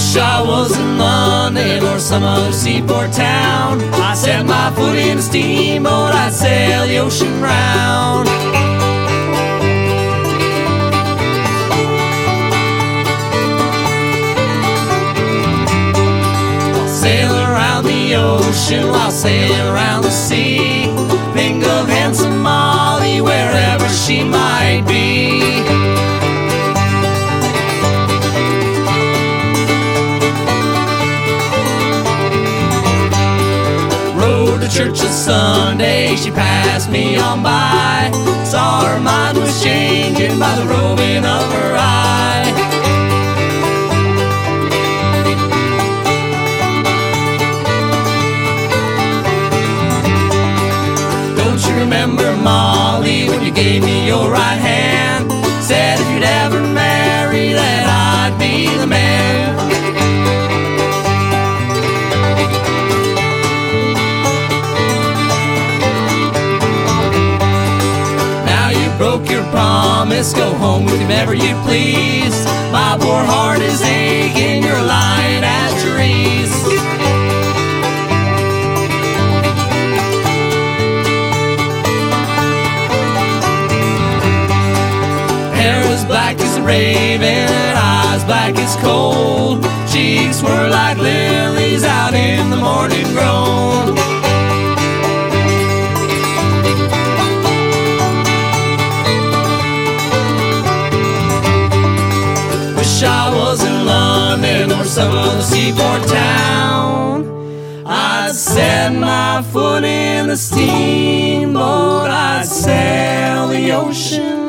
Wish I was in London or some other seaport town. I set my foot in a steamboat, I'd sail the ocean round. I'll sail around the ocean, I'll sail around the sea. Church on Sunday, she passed me on by. Saw her mind was changing by the roving of her eye. Don't you remember, Molly, when you gave me your right hand? Said if you'd ever broke your promise, go home with whomever you please. My poor heart is aching, you're lying at your ease. Hair was black as a raven, eyes black as coal. Cheeks were like lilies out in wish I was in London or some other seaport town. I'd set my foot in the steamboat, I'd sail the ocean.